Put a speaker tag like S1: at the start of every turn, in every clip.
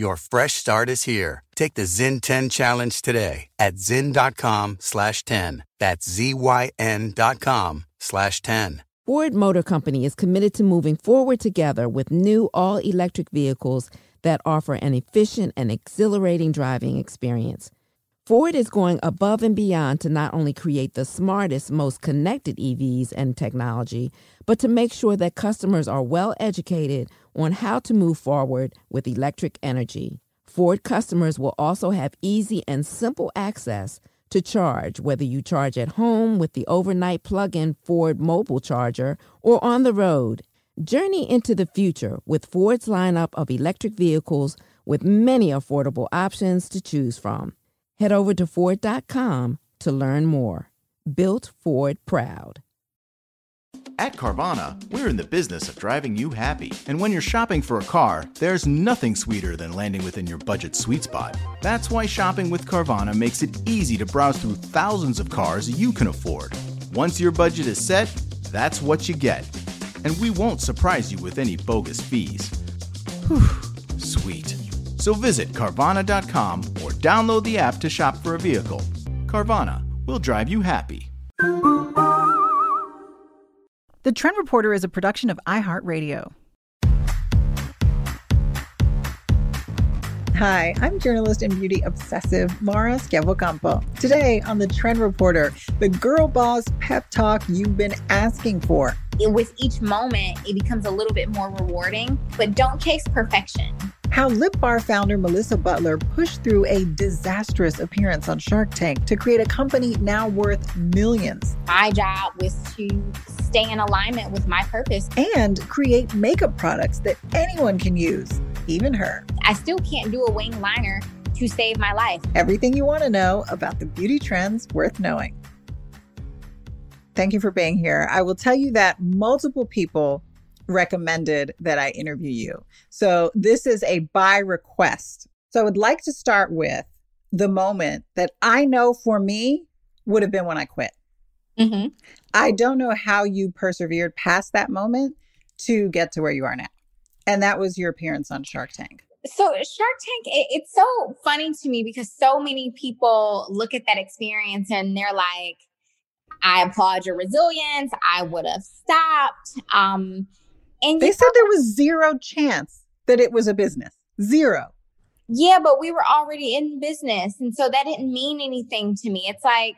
S1: Your fresh start is here. Take the Zyn 10 challenge today at zyn.com slash 10. That's Z-Y-N dot com slash 10.
S2: Ford Motor Company is committed to moving forward together with new all electric vehicles that offer an efficient and exhilarating driving experience. Ford is going above and beyond to not only create the smartest, most connected EVs and technology, but to make sure that customers are well educated on how to move forward with electric energy. Ford customers will also have easy and simple access to charge, whether you charge at home with the overnight plug in Ford mobile charger or on the road. Journey into the future with Ford's lineup of electric vehicles with many affordable options to choose from. Head over to Ford.com to learn more. Built Ford Proud.
S3: At Carvana, we're in the business of driving you happy. And when you're shopping for a car, there's nothing sweeter than landing within your budget sweet spot. That's why shopping with Carvana makes it easy to browse through thousands of cars you can afford. Once your budget is set, that's what you get. And we won't surprise you with any bogus fees. Whew, sweet. So visit Carvana.com or download the app to shop for a vehicle. Carvana will drive you happy.
S4: The Trend Reporter is a production of iHeartRadio. Hi, I'm journalist and beauty obsessive Mara Schiavocampo. Today on the Trend Reporter, the girl boss pep talk you've been asking for.
S5: With each moment, it becomes a little bit more rewarding, but don't chase perfection.
S4: How Lip Bar founder Melissa Butler pushed through a disastrous appearance on Shark Tank to create a company now worth millions.
S5: My job was to stay in alignment with my purpose
S4: and create makeup products that anyone can use, even her.
S5: I still can't do a wing liner to save my life.
S4: Everything you want to know about the beauty trends worth knowing. Thank you for being here. I will tell you that multiple people recommended that I interview you. So this is a by request. So I would like to start with the moment that I know for me would have been when I quit. Mm-hmm. I don't know how you persevered past that moment to get to where you are now. And that was your appearance on Shark Tank.
S5: So, Shark Tank, it, it's so funny to me because so many people look at that experience and they're like, I applaud your resilience. I would have stopped. Um,
S4: and they said there was zero chance that it was a business. Zero.
S5: Yeah, but we were already in business. And so that didn't mean anything to me. It's like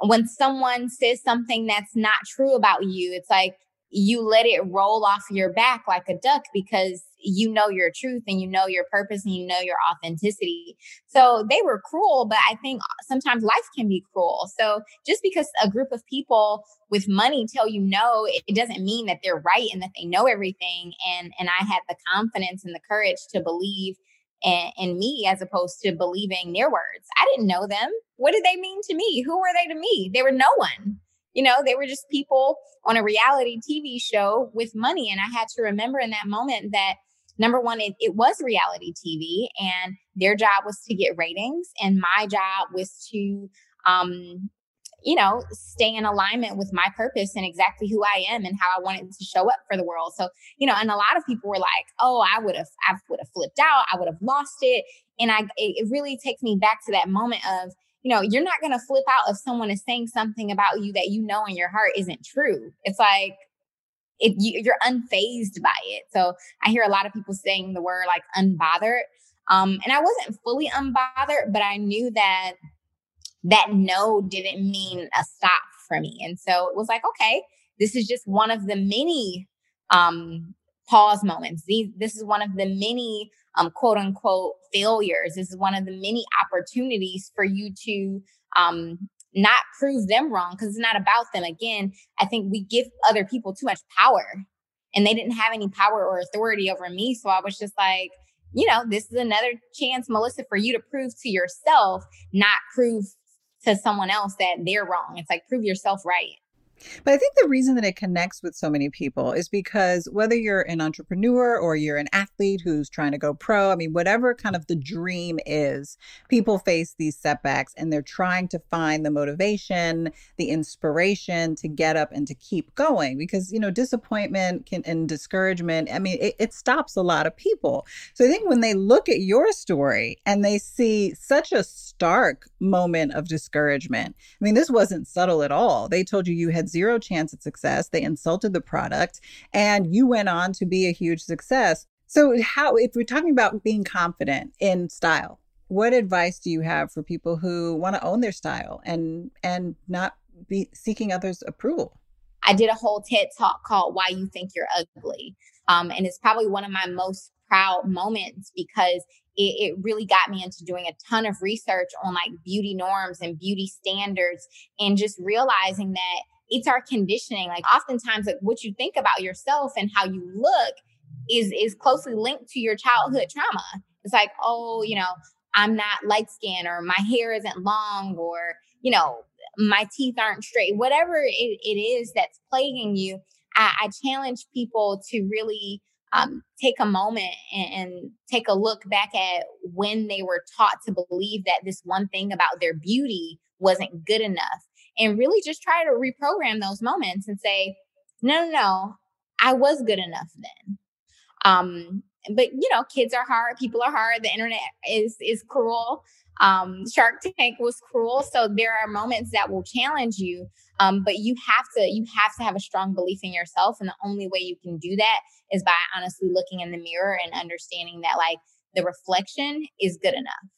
S5: when someone says something that's not true about you, it's like you let it roll off your back like a duck because you know your truth and you know your purpose and you know your authenticity. So they were cruel, but I think sometimes life can be cruel. So just because a group of people with money tell you no, it doesn't mean that they're right and that they know everything. And and I had the confidence and the courage to believe in, in me as opposed to believing their words. I didn't know them. What did they mean to me? Who were they to me? They were no one. You know, they were just people on a reality TV show with money. And I had to remember in that moment that number one, it, it was reality TV and their job was to get ratings. And my job was to, um, you know, stay in alignment with my purpose and exactly who I am and how I wanted to show up for the world. So, you know, and a lot of people were like, "Oh, I would have, I would have flipped out, I would have lost it," and I, it really takes me back to that moment of, you know, you're not going to flip out if someone is saying something about you that you know in your heart isn't true. It's like, it, you, are unfazed by it. So I hear a lot of people saying the word like unbothered. Um, and I wasn't fully unbothered, but I knew that that no didn't mean a stop for me. And so it was like, okay, this is just one of the many um, pause moments. These, this is one of the many um, quote unquote failures. This is one of the many opportunities for you to um, not prove them wrong because it's not about them. Again, I think we give other people too much power and they didn't have any power or authority over me. So I was just like, you know, this is another chance, Melissa, for you to prove to yourself, not prove to someone else that they're wrong. It's like prove yourself right.
S4: But I think the reason that it connects with so many people is because whether you're an entrepreneur or you're an athlete who's trying to go pro, I mean, whatever kind of the dream is, people face these setbacks and they're trying to find the motivation, the inspiration to get up and to keep going because, you know, disappointment can, and discouragement, I mean, it, it stops a lot of people. So I think when they look at your story and they see such a stark moment of discouragement, I mean, this wasn't subtle at all. They told you you had zero chance at success. They insulted the product, and you went on to be a huge success. So, how, if we're talking about being confident in style, what advice do you have for people who want to own their style and and not be seeking others' approval?
S5: I did a whole TED talk called "Why You Think You're Ugly," um, and it's probably one of my most proud moments because it, it, really got me into doing a ton of research on like beauty norms and beauty standards and just realizing that it's our conditioning. Like oftentimes like what you think about yourself and how you look is is closely linked to your childhood trauma. It's like, oh, you know, I'm not light skinned or my hair isn't long or, you know, my teeth aren't straight. Whatever it, it is that's plaguing you, I, I challenge people to really um, take a moment and, and, take a look back at when they were taught to believe that this one thing about their beauty wasn't good enough and really just try to reprogram those moments and say, no, no, no, I was good enough then. Um, but you know, kids are hard, people are hard, the internet is is cruel. Um, Shark Tank was cruel. So there are moments that will challenge you. Um, but you have to you have to have a strong belief in yourself. And the only way you can do that is by honestly looking in the mirror and understanding that like the reflection is good enough.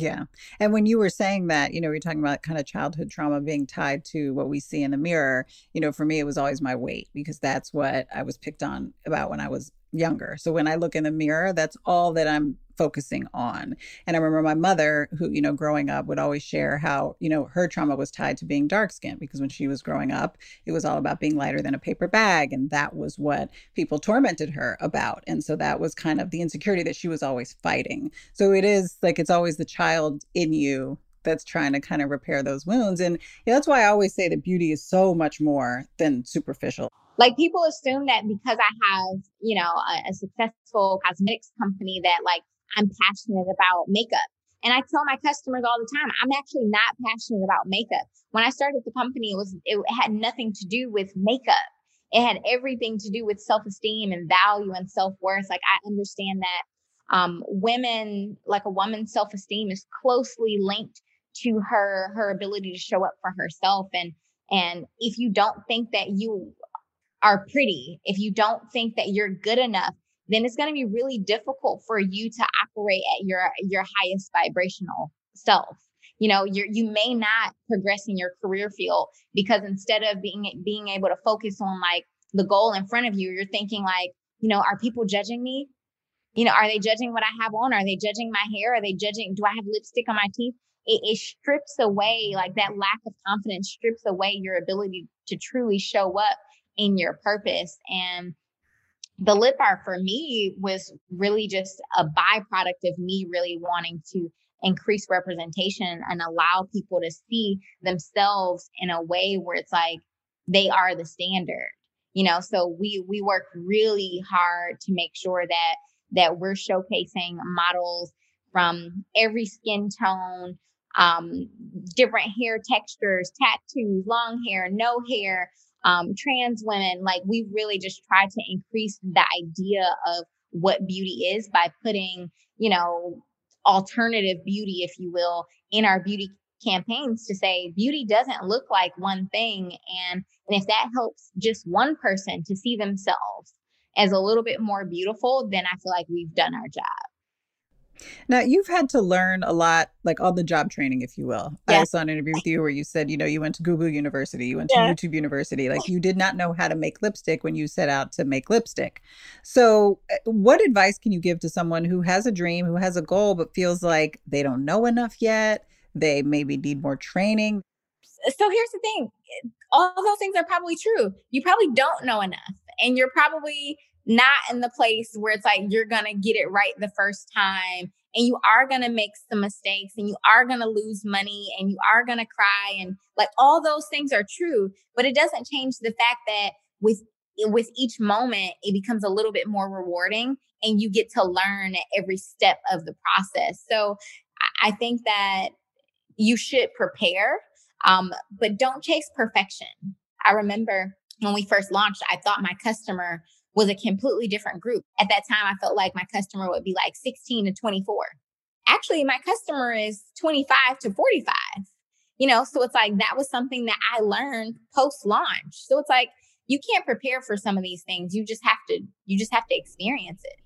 S4: Yeah. And when you were saying that, you know, are talking about kind of childhood trauma being tied to what we see in the mirror, you know, for me, it was always my weight because that's what I was picked on about when I was younger. So when I look in the mirror, that's all that I'm focusing on. And I remember my mother, who, you know, growing up would always share how, you know, her trauma was tied to being dark skinned because when she was growing up, it was all about being lighter than a paper bag. And that was what people tormented her about. And so that was kind of the insecurity that she was always fighting. So it is like it's always the child in you that's trying to kind of repair those wounds. And that's why I always say that beauty is so much more than superficial.
S5: Like people assume that because I have, you know, a, a successful cosmetics company that like I'm passionate about makeup. And I tell my customers all the time, I'm actually not passionate about makeup. When I started the company, it was, it had nothing to do with makeup. It had everything to do with self esteem and value and self worth. Like I understand that, um, women, like a woman's self esteem is closely linked to her, her ability to show up for herself. And, and if you don't think that you are pretty, if you don't think that you're good enough, then it's going to be really difficult for you to operate at your your highest vibrational self. You know you you may not progress in your career field because instead of being being able to focus on like the goal in front of you you're thinking like you know are people judging me? You know are they judging what i have on? Are they judging my hair? Are they judging do i have lipstick on my teeth? It, it strips away like that lack of confidence strips away your ability to truly show up in your purpose. And the lip bar for me was really just a byproduct of me really wanting to increase representation and allow people to see themselves in a way where it's like they are the standard you know? So we we work really hard to make sure that that we're showcasing models from every skin tone um different hair textures tattoos long hair no hair um, trans women, like we really just try to increase the idea of what beauty is by putting, you know, alternative beauty, if you will, in our beauty campaigns to say beauty doesn't look like one thing. And, and if that helps just one person to see themselves as a little bit more beautiful, then I feel like we've done our job.
S4: Now you've had to learn a lot, like on the job training, if you will. Yeah. I saw an interview with you where you said, you know, you went to Google University, you went to yeah. YouTube University, like you did not know how to make lipstick when you set out to make lipstick. So, eh, what advice can you give to someone who has a dream, who has a goal, but feels like they don't know enough yet? They maybe need more training.
S5: So here's the thing: all those things are probably true. You probably don't know enough, and you're probably not in the place where it's like you're going to get it right the first time and you are going to make some mistakes and you are going to lose money and you are going to cry and like all those things are true but it doesn't change the fact that with with each moment it becomes a little bit more rewarding and you get to learn at every step of the process. So i think that you should prepare um, but don't chase perfection. I remember when we first launched i thought my customer was a completely different group. At that time, I felt like my customer would be like 16 to 24. Actually, my customer is 25 to 45. You know, so it's like that was something that I learned post launch. So it's like you can't prepare for some of these things. You just have to you just have to experience it.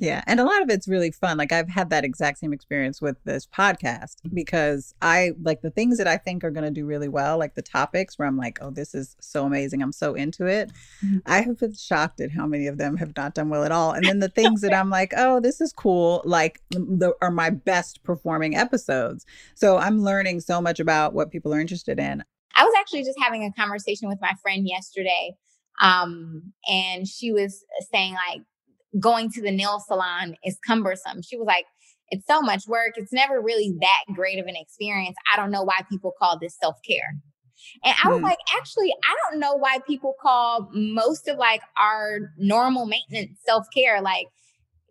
S4: Yeah. And a lot of it's really fun. Like I've had that exact same experience with this podcast because I like the things that I think are going to do really well, like the topics where I'm like, oh, this is so amazing. I'm so into it. Mm-hmm. I have been shocked at how many of them have not done well at all. And then the things that I'm like, oh, this is cool, like the, are my best performing episodes. So I'm learning so much about what people are interested in.
S5: I was actually just having a conversation with my friend yesterday. Um, and she was saying like going to the nail salon is cumbersome. She was like, it's so much work. It's never really that great of an experience. I don't know why people call this self care. And I was hmm. like, actually, I don't know why people call most of like our normal maintenance self care. Like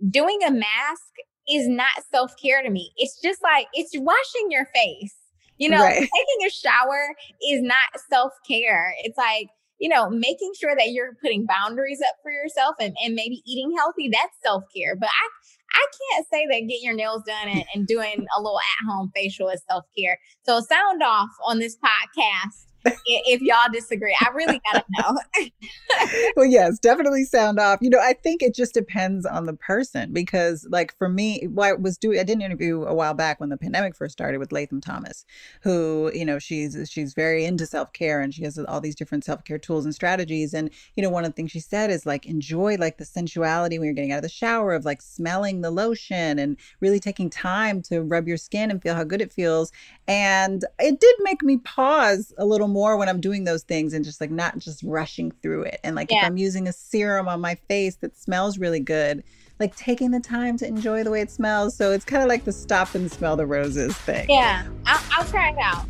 S5: doing a mask is not self care to me. It's just like, it's washing your face. You know, right. taking a shower is not self care. It's like, you know, making sure that you're putting boundaries up for yourself and, and maybe eating healthy, that's self care. But I, I can't say that getting your nails done and, and doing a little at home facial is self care. So sound off on this podcast if y'all disagree. I really gotta know.
S4: well, yes, definitely sound off. You know, I think it just depends on the person because, like, for me, I was doing, I did an interview a while back when the pandemic first started with Latham Thomas, who, you know, she's she's very into self care and she has all these different self care tools and strategies. And you know, one of the things she said is like enjoy like the sensuality when you're getting out of the shower of like smelling the lotion and really taking time to rub your skin and feel how good it feels. And it did make me pause a little more when I'm doing those things and just like not just rushing through it. And like yeah. if I'm using a serum on my face that smells really good, like taking the time to enjoy the way it smells. So it's kind of like the stop and smell the roses thing.
S5: Yeah, I'll, I'll try it out.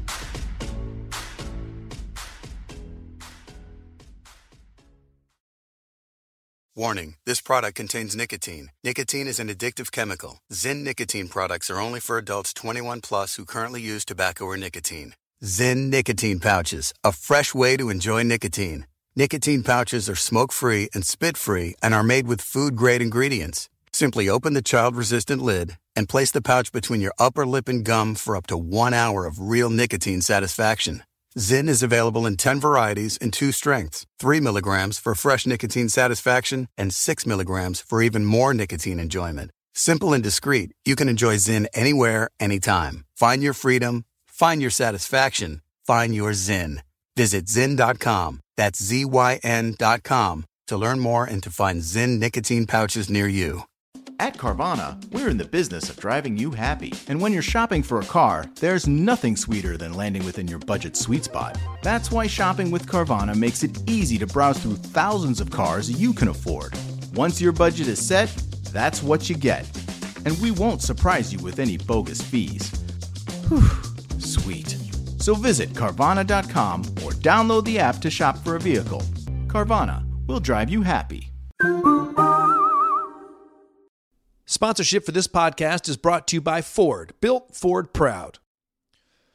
S1: Warning this product contains nicotine. Nicotine is an addictive chemical. Zyn nicotine products are only for adults 21 plus who currently use tobacco or nicotine. Zyn nicotine pouches, a fresh way to enjoy nicotine. Nicotine pouches are smoke free and spit free and are made with food grade ingredients. Simply open the child resistant lid and place the pouch between your upper lip and gum for up to one hour of real nicotine satisfaction. Zyn is available in 10 varieties and two strengths 3 milligrams for fresh nicotine satisfaction and 6 milligrams for even more nicotine enjoyment. Simple and discreet, you can enjoy Zyn anywhere, anytime. Find your freedom Find your satisfaction. Find your Zyn. Visit Zyn.com. That's Z-Y-N.com to learn more and to find Zyn nicotine pouches near you.
S3: At Carvana, we're in the business of driving you happy. And when you're shopping for a car, there's nothing sweeter than landing within your budget sweet spot. That's why shopping with Carvana makes it easy to browse through thousands of cars you can afford. Once your budget is set, that's what you get. And we won't surprise you with any bogus fees. Whew. Sweet. So visit Carvana.com or download the app to shop for a vehicle. Carvana will drive you happy.
S6: Sponsorship for this podcast is brought to you by Ford, built Ford proud.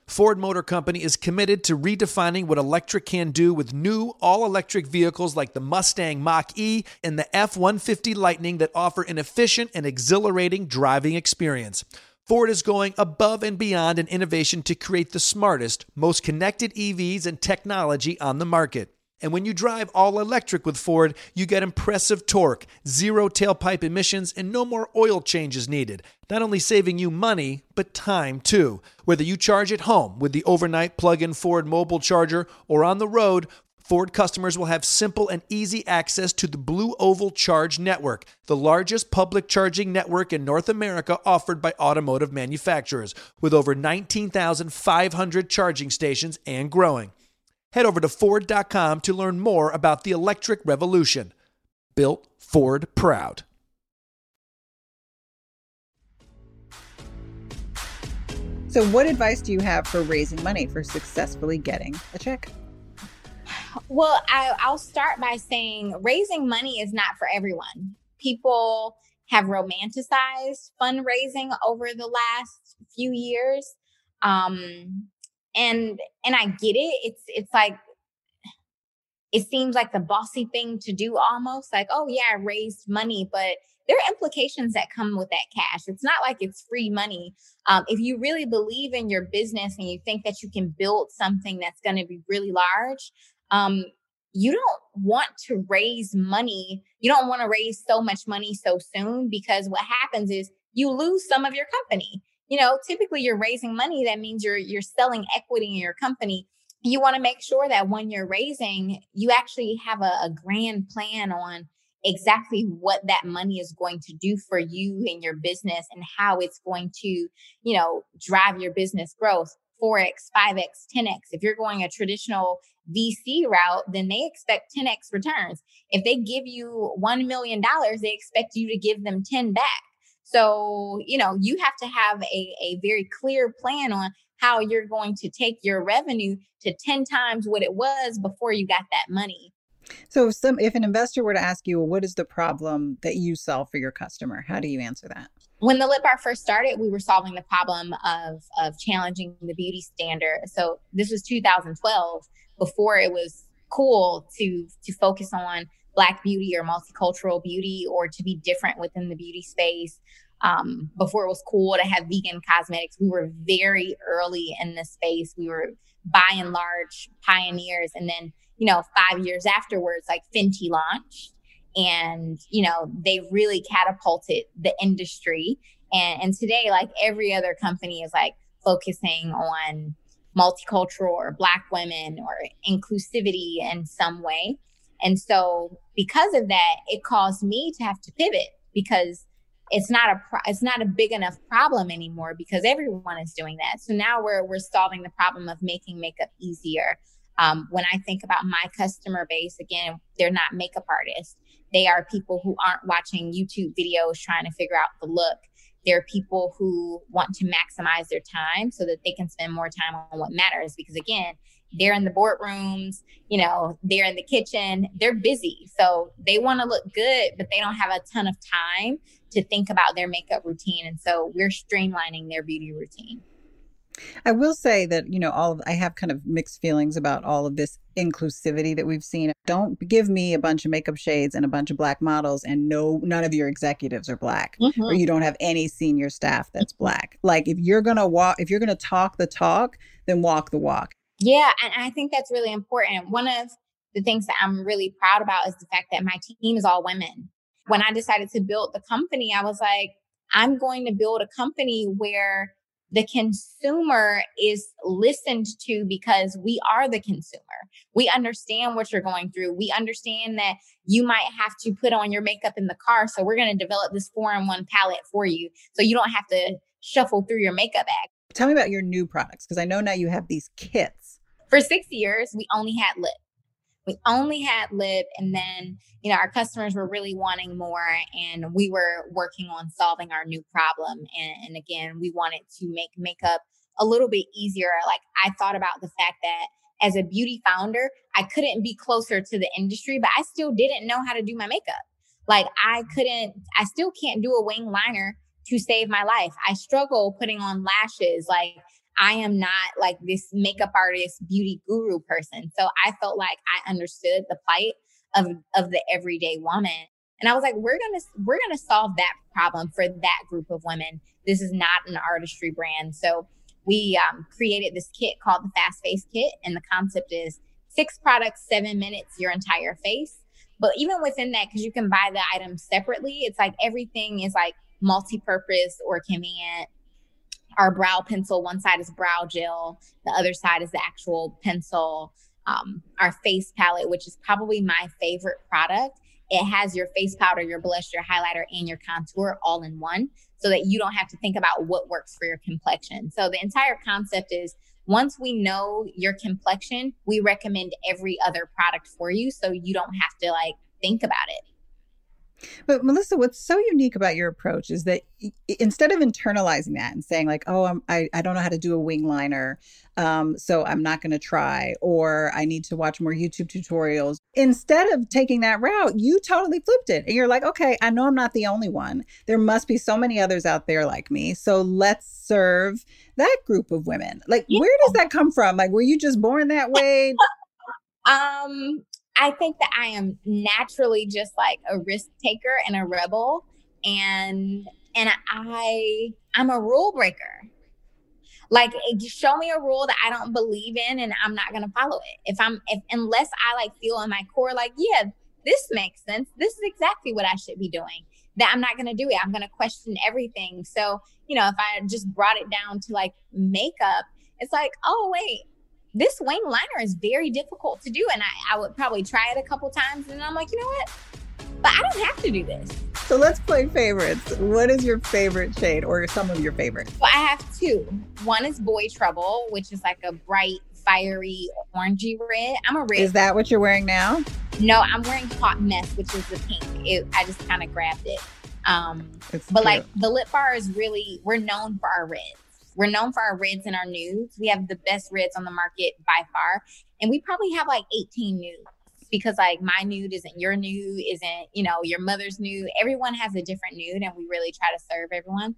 S6: Ford Motor Company is committed to redefining what electric can do with new all electric vehicles like the Mustang Mach E and the F 150 Lightning that offer an efficient and exhilarating driving experience. Ford is going above and beyond in innovation to create the smartest, most connected EVs and technology on the market. And when you drive all electric with Ford, you get impressive torque, zero tailpipe emissions, and no more oil changes needed. Not only saving you money, but time too. Whether you charge at home with the overnight plug in Ford mobile charger or on the road, Ford customers will have simple and easy access to the Blue Oval Charge Network, the largest public charging network in North America offered by automotive manufacturers, with over 19,500 charging stations and growing. Head over to Ford.com to learn more about the electric revolution. Built Ford Proud.
S4: So, what advice do you have for raising money for successfully getting a check?
S5: Well, I, I'll start by saying raising money is not for everyone. People have romanticized fundraising over the last few years. Um, and and I get it. It's it's like it seems like the bossy thing to do almost like, oh yeah, I raised money, but there are implications that come with that cash. It's not like it's free money. Um, if you really believe in your business and you think that you can build something that's going to be really large, um, you don't want to raise money. You don't want to raise so much money so soon because what happens is you lose some of your company. You know, typically you're raising money. That means you're you're selling equity in your company. You want to make sure that when you're raising, you actually have a, a grand plan on exactly what that money is going to do for you and your business and how it's going to, you know, drive your business growth. 4x, 5x, 10x. If you're going a traditional VC route, then they expect 10x returns. If they give you $1 million, they expect you to give them 10 back. So, you know, you have to have a, a very clear plan on how you're going to take your revenue to 10 times what it was before you got that money.
S4: So if some if an investor were to ask you, well, what is the problem that you solve for your customer? How do you answer that?
S5: when the lip bar first started, we were solving the problem of of challenging the beauty standard. So this was 2012, before it was cool to to focus on black beauty or multicultural beauty or to be different within the beauty space. Um, before it was cool to have vegan cosmetics, we were very early in the space. We were by and large pioneers, and then you know five years afterwards, like Fenty launched and you know they really catapulted the industry and and today like every other company is like focusing on multicultural or black women or inclusivity in some way. And so because of that it caused me to have to pivot because it's not a pro- it's not a big enough problem anymore because everyone is doing that. So now we're we're solving the problem of making makeup easier. Um, when i think about my customer base again they're not makeup artists. They are people who aren't watching YouTube videos trying to figure out the look. They're people who want to maximize their time so that they can spend more time on what matters. Because again, they're in the boardrooms, you know, they're in the kitchen, they're busy. So they want to look good, but they don't have a ton of time to think about their makeup routine. And so we're streamlining their beauty routine.
S4: I will say that, you know, all of, I have kind of mixed feelings about all of this inclusivity that we've seen. Don't give me a bunch of makeup shades and a bunch of black models and no none of your executives are black mm-hmm. or you don't have any senior staff that's black. Like if you're going to walk if you're going to talk the talk, then walk the walk.
S5: Yeah, and I think that's really important. One of the things that I'm really proud about is the fact that my team is all women. When I decided to build the company, I was like, I'm going to build a company where the consumer is listened to because we are the consumer. We understand what you're going through. We understand that you might have to put on your makeup in the car. So we're going to develop this four in one palette for you. So you don't have to shuffle through your makeup bag.
S4: Tell me about your new products because I know now you have these kits.
S5: For six years, we only had lip we only had lip and then you know our customers were really wanting more and we were working on solving our new problem and, and again we wanted to make makeup a little bit easier. Like i thought about the fact that as a beauty founder i couldn't be closer to the industry but i still didn't know how to do my makeup. Like i couldn't i still can't do a wing liner to save my life. I struggle putting on lashes like I am not like this makeup artist, beauty guru person. So I felt like I understood the plight of of the everyday woman. And I was like, we're gonna we're gonna solve that problem for that group of women. This is not an artistry brand. So we um, created this kit called the Fast Face Kit, and the concept is six products, seven minutes, your entire face. But even within that, because you can buy the items separately, it's like everything is like multi-purpose or convenient our brow pencil. One side is brow gel, the other side is the actual pencil. Um, our face palette, which is probably my favorite product. It has your face powder, your blush, your highlighter, and your contour all in one so that you don't have to think about what works for your complexion. So the entire concept is once we know your complexion, we recommend every other product for you so you don't have to like think about it.
S4: But Melissa, what's so unique about your approach is that instead of internalizing that and saying like, "Oh, I'm, I I don't know how to do a wing liner, um, so I'm not going to try," or "I need to watch more YouTube tutorials," instead of taking that route, you totally flipped it, and you're like, "Okay, I know I'm not the only one. There must be so many others out there like me. So let's serve that group of women." Like, yeah. where does that come from? Like, were you just born that way?
S5: um I think that I am naturally just like a risk taker and a rebel and and I I'm a rule breaker. Like show me a rule that I don't believe in and I'm not going to follow it. If I'm if unless I like feel in my core like, yeah, this makes sense. This is exactly what I should be doing. That I'm not going to do it. I'm going to question everything. So, you know, if I just brought it down to like makeup, it's like, oh wait, this wing liner is very difficult to do. And I, I would probably try it a couple times and I'm like, you know what? But I don't have to do this.
S4: So let's play favorites. What is your favorite shade or some of your favorites?
S5: So I have two. One is Boy Trouble, which is like a bright, fiery, orangey red. I'm a red.
S4: Is that what you're wearing now?
S5: No, I'm wearing Hot Mess, which is the pink. It, I just kind of grabbed it. Um, it's but cute. like the lip bar is really, we're known for our reds. We're known for our reds and our nudes. We have the best reds on the market by far. And we probably have like 18 nudes because like my nude isn't your nude, isn't, you know, your mother's nude. Everyone has a different nude and we really try to serve everyone.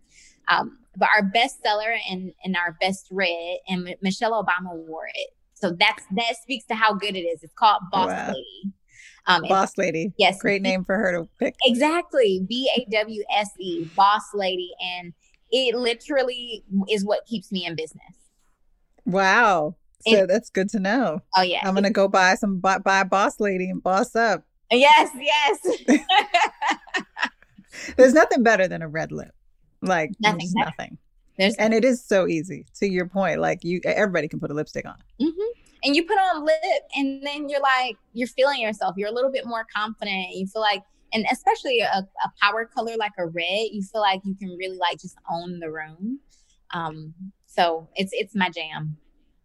S5: Um, but our best seller and, and our best red, and M- Michelle Obama wore it. So that's that speaks to how good it is. It's called Boss wow. Lady.
S4: Um, Boss Lady.
S5: Yes.
S4: Great name for her to pick.
S5: Exactly. B A W S E, Boss Lady. And it literally is what keeps me in business.
S4: Wow. So and, that's good to know.
S5: Oh yeah.
S4: I'm gonna go buy some buy, buy boss lady and boss up.
S5: Yes, yes.
S4: there's nothing better than a red lip. Like nothing. There's nothing. There's and it is so easy. To your point, like you, everybody can put a lipstick on.
S5: Mm-hmm. And you put on lip, and then you're like, you're feeling yourself. You're a little bit more confident. You feel like and especially a, a power color like a red, you feel like you can really like just own the room. Um, so it's it's my jam.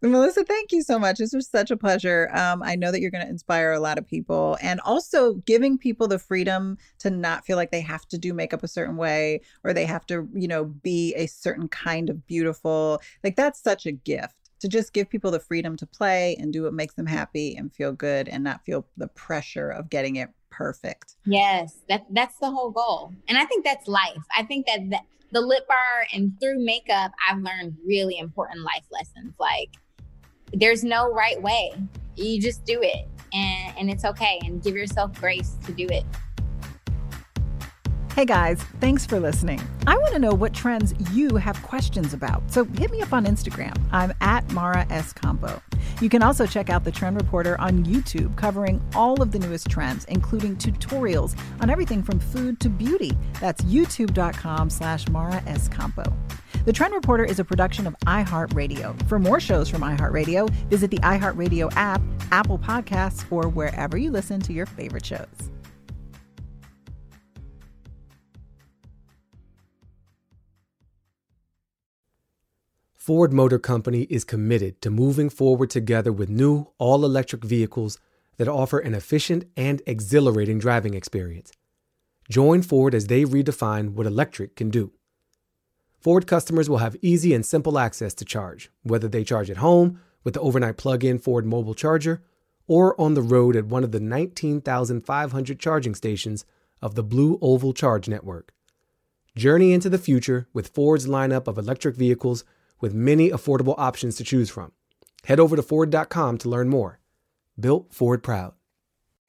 S4: Melissa, thank you so much. This was such a pleasure. Um, I know that you're going to inspire a lot of people and also giving people the freedom to not feel like they have to do makeup a certain way or they have to, you know, be a certain kind of beautiful. Like that's such a gift to just give people the freedom to play and do what makes them happy and feel good and not feel the pressure of getting it perfect.
S5: Yes, that that's the whole goal. And I think that's life. I think that the, the lip bar and through makeup, I've learned really important life lessons. Like there's no right way. You just do it and, and it's okay and give yourself grace to do it.
S4: Hey guys, thanks for listening. I want to know what trends you have questions about, so hit me up on Instagram. I'm at Mara S. Campo. You can also check out the Trend Reporter on YouTube, covering all of the newest trends, including tutorials on everything from food to beauty. That's youtube.com slash Mara S. Campo. The Trend Reporter is a production of iHeartRadio. For more shows from iHeartRadio, visit the iHeartRadio app, Apple Podcasts, or wherever you listen to your favorite shows.
S7: Ford Motor Company is committed to moving forward together with new all electric vehicles that offer an efficient and exhilarating driving experience. Join Ford as they redefine what electric can do. Ford customers will have easy and simple access to charge, whether they charge at home with the overnight plug in Ford mobile charger or on the road at one of the 19,500 charging stations of the Blue Oval Charge Network. Journey into the future with Ford's lineup of electric vehicles with many affordable options to choose from. Head over to Ford.com to learn more. Built Ford Proud.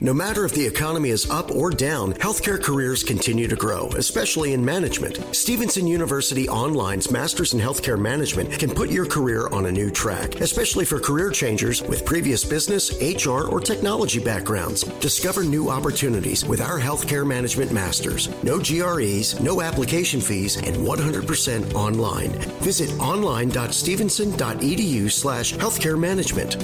S8: No matter if the economy is up or down, healthcare careers continue to grow, especially in management. Stevenson University Online's Masters in Healthcare Management can put your career on a new track, especially for career changers with previous business, HR, or technology backgrounds. Discover new opportunities with our Healthcare Management Masters. No GREs, no application fees, and 100% online. Visit online.stevenson.edu slash healthcare management.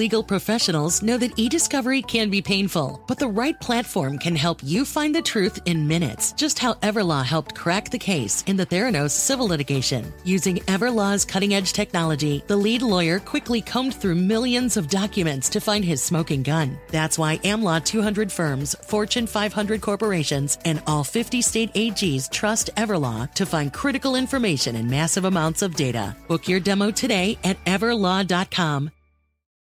S9: Legal professionals know that e-discovery can be painful, but the right platform can help you find the truth in minutes. Just how Everlaw helped crack the case in the Theranos civil litigation. Using Everlaw's cutting-edge technology, the lead lawyer quickly combed through millions of documents to find his smoking gun. That's why AmLaw 200 firms, Fortune 500 corporations, and all 50 state AGs trust Everlaw to find critical information in massive amounts of data. Book your demo today at everlaw.com.